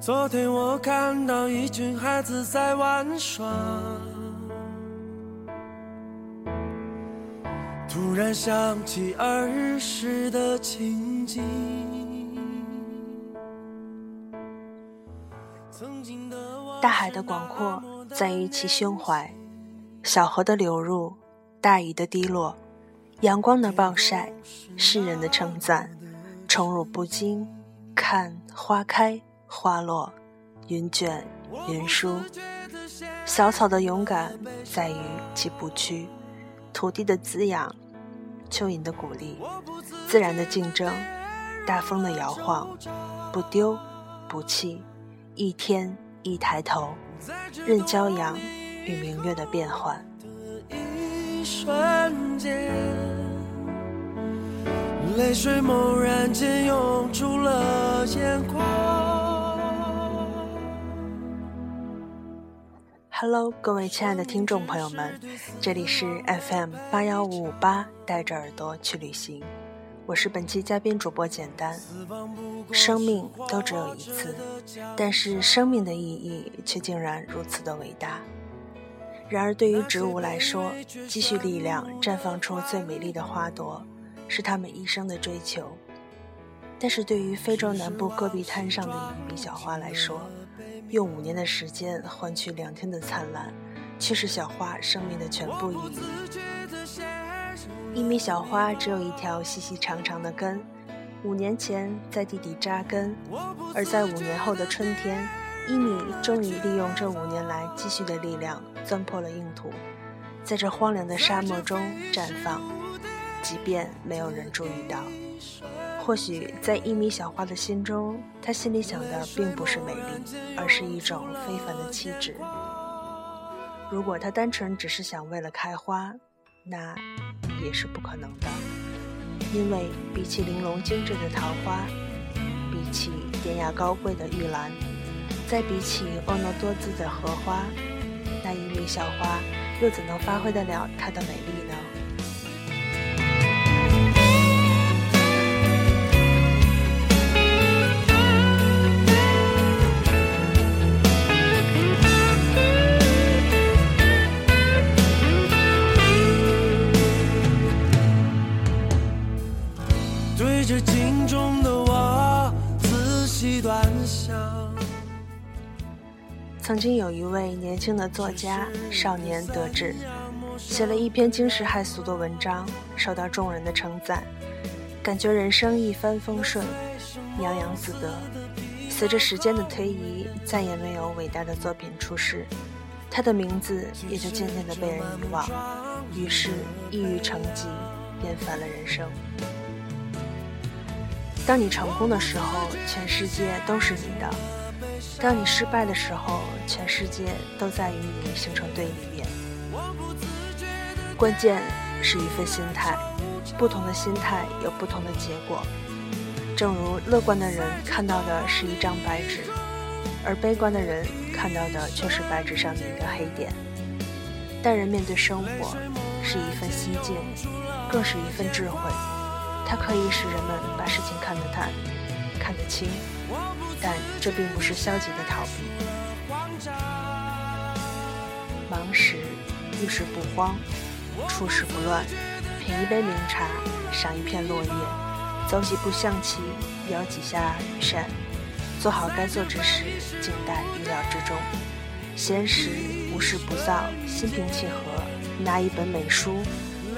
昨天我看到一群孩子在玩耍，突然想起儿时的情景。大海的广阔在于其胸怀，小河的流入，大雨的滴落，阳光的暴晒，世人的称赞，宠辱不惊，看花开。花落，云卷云舒。小草的勇敢在于其不屈，土地的滋养，蚯蚓的鼓励，自然的竞争，大风的摇晃，不丢不弃，一天一抬头，任骄阳与明月的变换。泪水猛然间涌出了眼眶。Hello，各位亲爱的听众朋友们，这里是 FM 八幺五五八，带着耳朵去旅行。我是本期嘉宾主播简单。生命都只有一次，但是生命的意义却竟然如此的伟大。然而，对于植物来说，积蓄力量，绽放出最美丽的花朵，是他们一生的追求。但是对于非洲南部戈壁滩上的一米小花来说，用五年的时间换取两天的灿烂，却是小花生命的全部意义。一米小花只有一条细细长长的根，五年前在地底扎根，而在五年后的春天，一米终于利用这五年来积蓄的力量，钻破了硬土，在这荒凉的沙漠中绽放，即便没有人注意到。或许在一米小花的心中，她心里想的并不是美丽，而是一种非凡的气质。如果她单纯只是想为了开花，那也是不可能的。因为比起玲珑精致的桃花，比起典雅高贵的玉兰，再比起婀娜多姿的荷花，那一米小花又怎能发挥得了它的美丽呢？曾经有一位年轻的作家少年得志，写了一篇惊世骇俗的文章，受到众人的称赞，感觉人生一帆风顺，洋洋自得。随着时间的推移，再也没有伟大的作品出世，他的名字也就渐渐的被人遗忘。于是，抑郁成疾，厌烦了人生。当你成功的时候，全世界都是你的。当你失败的时候，全世界都在与你形成对立面。关键是一份心态，不同的心态有不同的结果。正如乐观的人看到的是一张白纸，而悲观的人看到的却是白纸上的一个黑点。待人面对生活，是一份心境，更是一份智慧。它可以使人们把事情看得淡，看得清。但这并不是消极的逃避。忙时遇事不慌，处事不乱，品一杯茗茶，赏一片落叶，走几步象棋，摇几下羽扇，做好该做之事，静待意料之中。闲时无事不躁，心平气和，拿一本美书，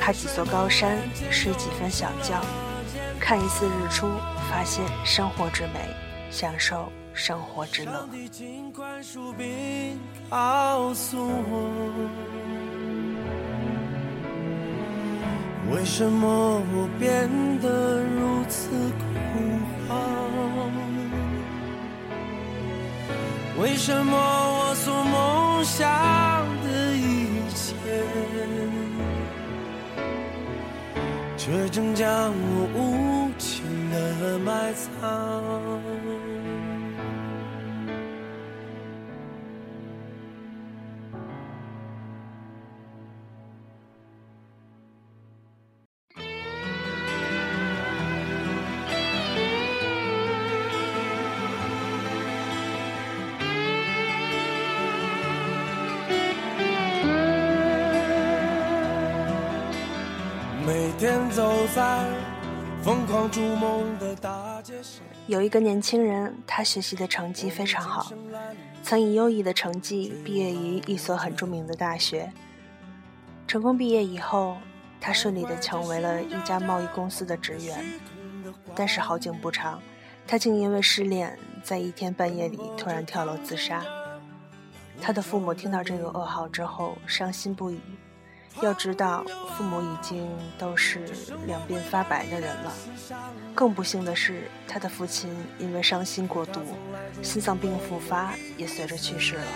爬几座高山，睡几分小觉，看一次日出，发现生活之美。享受生活之乐。为什么我变得如此枯黄？为什么我所梦想的一切，却正将我无情的埋藏？每天走在疯狂逐梦的大街上。有一个年轻人，他学习的成绩非常好，曾以优异的成绩毕业于一所很著名的大学。成功毕业以后，他顺利的成为了一家贸易公司的职员。但是好景不长，他竟因为失恋，在一天半夜里突然跳楼自杀。他的父母听到这个噩耗之后，伤心不已。要知道，父母已经都是两鬓发白的人了。更不幸的是，他的父亲因为伤心过度，心脏病复发，也随着去世了。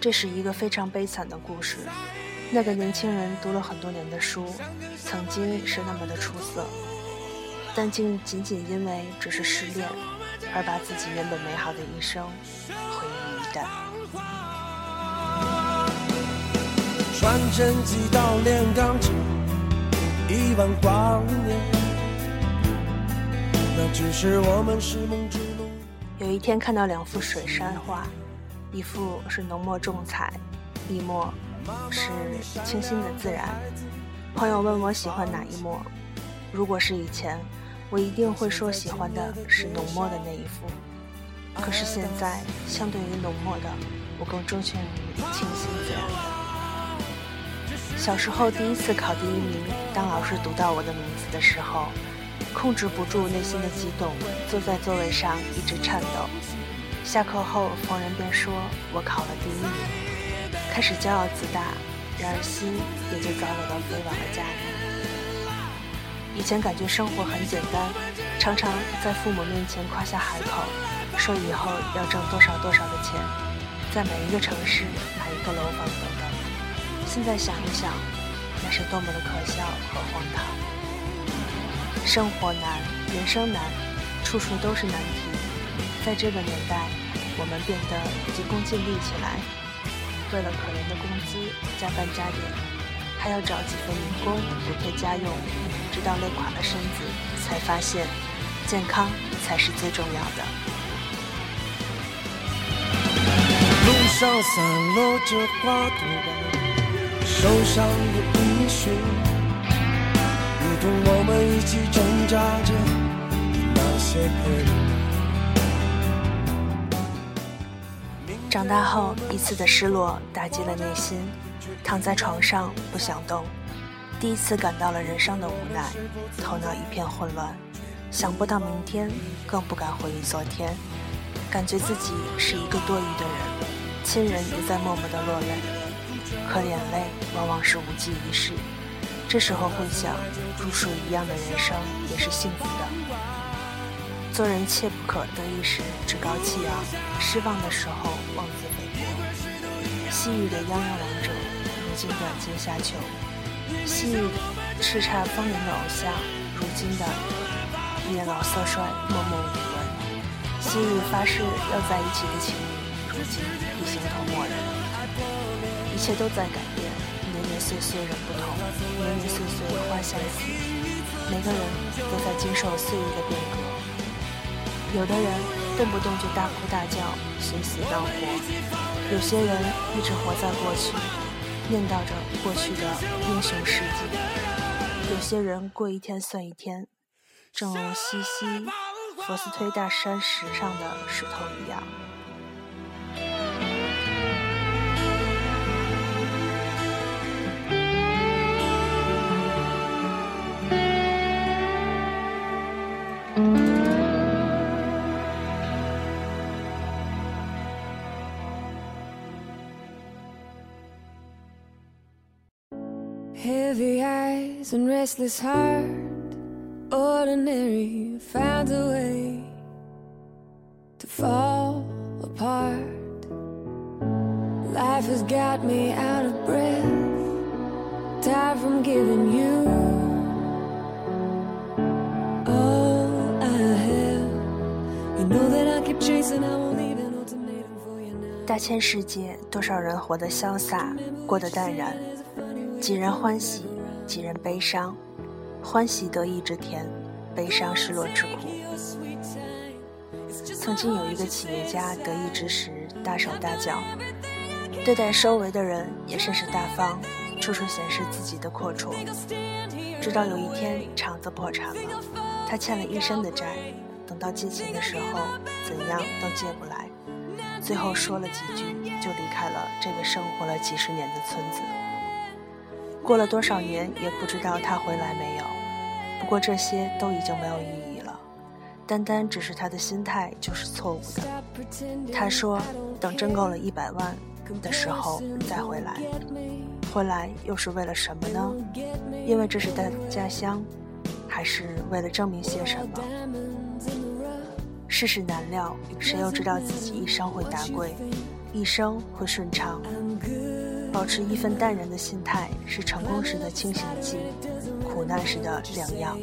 这是一个非常悲惨的故事。那个年轻人读了很多年的书，曾经是那么的出色，但竟仅仅因为只是失恋，而把自己原本美好的一生毁于一旦。传承几道炼钢厂，一万光年，那只是我们是梦之路。有一天看到两幅水山画，一幅是浓墨重彩，一墨是清新的自然。朋友问我喜欢哪一墨，如果是以前，我一定会说喜欢的是浓墨的那一幅。可是现在，相对于浓墨的，我更钟情于清新自然的。小时候第一次考第一名，当老师读到我的名字的时候，控制不住内心的激动，坐在座位上一直颤抖。下课后，逢人便说我考了第一名，开始骄傲自大，然而心也就早早的飞往了家里。以前感觉生活很简单，常常在父母面前夸下海口，说以后要挣多少多少的钱，在每一个城市买一个楼房等。现在想一想，那是多么的可笑和荒唐。生活难，人生难，处处都是难题。在这个年代，我们变得急功近利起来，为了可怜的工资加班加点，还要找几份零工补贴家用，直到累垮了身子，才发现健康才是最重要的。路上散落着花朵。受伤的音讯，如同我们一起挣扎着那些片段。长大后，一次的失落打击了内心，躺在床上不想动。第一次感到了人生的无奈，头脑一片混乱，想不到明天，更不敢回忆昨天，感觉自己是一个多余的人，亲人也在默默的落泪。可眼泪往往是无济于事，这时候会想，如树一样的人生也是幸福的。做人切不可得意时趾高气扬，失望的时候妄自菲薄。昔日的泱泱王者，如今的阶下囚；昔日叱咤风云的偶像，如今的年老色衰，默默无闻。昔日发誓要在一起的情侣，如今已。切都在改变，年年岁岁人不同，年年岁岁花相似。每个人都在经受岁月的变革。有的人动不动就大哭大叫，寻死荡活；有些人一直活在过去，念叨着过去的英雄事迹；有些人过一天算一天，正如西西佛斯推大山石上的石头一样。Heavy eyes and restless heart, ordinary found a way to fall apart. Life has got me out of breath, tired from giving you all I have. You know that I keep chasing, I won't leave an ultimatum for you now. 大千世界，多少人活得潇洒，过得淡然。几人欢喜，几人悲伤。欢喜得意之甜，悲伤失落之苦。曾经有一个企业家得意之时大手大脚，对待周围的人也甚是大方，处处显示自己的阔绰。直到有一天厂子破产了，他欠了一身的债，等到借钱的时候，怎样都借不来，最后说了几句就离开了这个生活了几十年的村子。过了多少年，也不知道他回来没有。不过这些都已经没有意义了，单单只是他的心态就是错误的。他说：“等挣够了一百万的时候再回来。”回来又是为了什么呢？因为这是他的家乡，还是为了证明些什么？世事难料，谁又知道自己一生会达贵，一生会顺畅？保持一份淡然的心态，是成功时的清醒剂，苦难时的良药。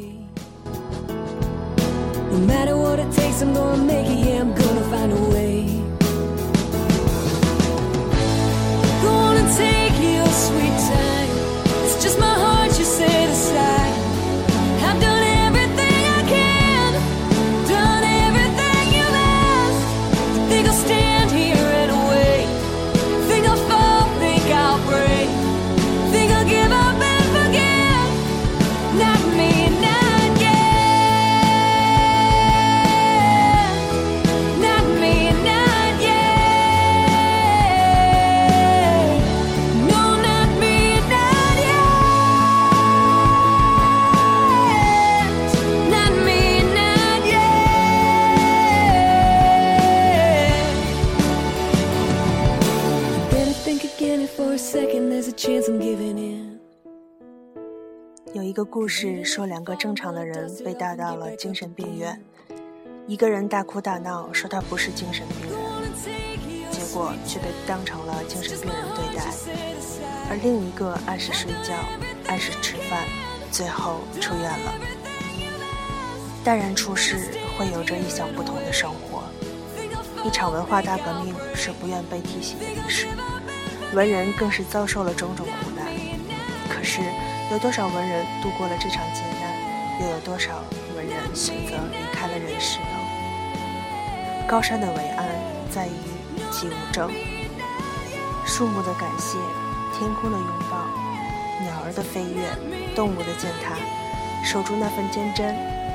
有一个故事说，两个正常的人被带到了精神病院，一个人大哭大闹，说他不是精神病人，结果却被当成了精神病人对待；而另一个按时睡觉，按时吃饭，最后出院了。淡然处世，会有着意想不同的生活。一场文化大革命是不愿被提起的历史，文人更是遭受了种种苦难。可是。有多少文人度过了这场劫难？又有多少文人选择离开了人世呢？高山的伟岸在于其无争，树木的感谢，天空的拥抱，鸟儿的飞跃，动物的践踏，守住那份坚贞，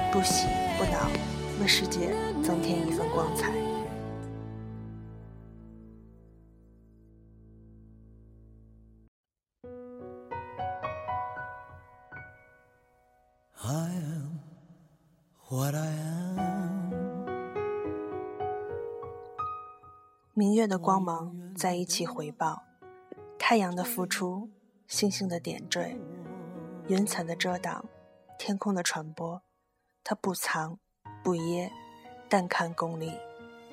不喜不恼，为世界增添一份光彩。I am what I am 明月的光芒在一起回报，太阳的付出，星星的点缀，云层的遮挡，天空的传播。它不藏不掖，但看功利，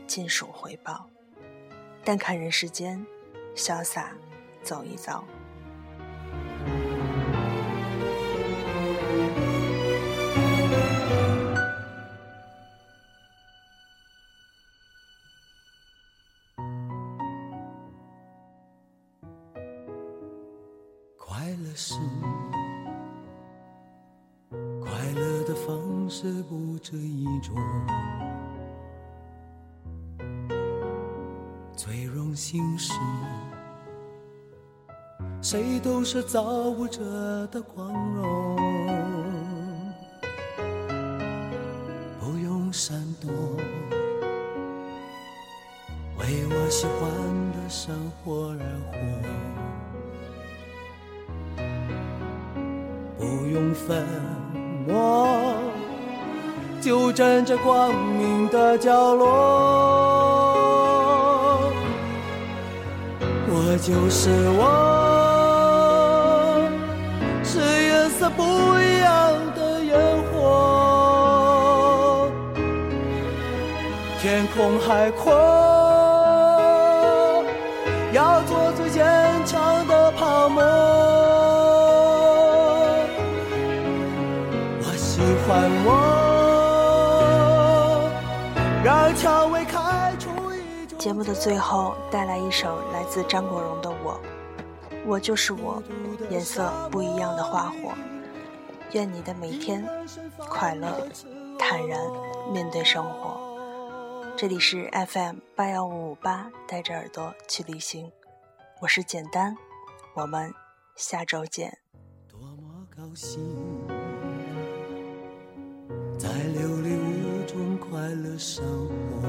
尽数回报。但看人世间，潇洒走一遭。是不这一种，最荣幸是，谁都是造物者的光荣，不用闪躲，为我喜欢的生活而活。不用粉末，就站在光明的角落。我就是我，是颜色不一样的烟火。天空海阔，最后，带来一首来自张国荣的《我》，我就是我，颜色不一样的花火。愿你的每天快乐、坦然面对生活。这里是 FM 八幺五五八，带着耳朵去旅行，我是简单，我们下周见。多么高兴，在琉璃屋中快乐生活，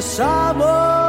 沙漠。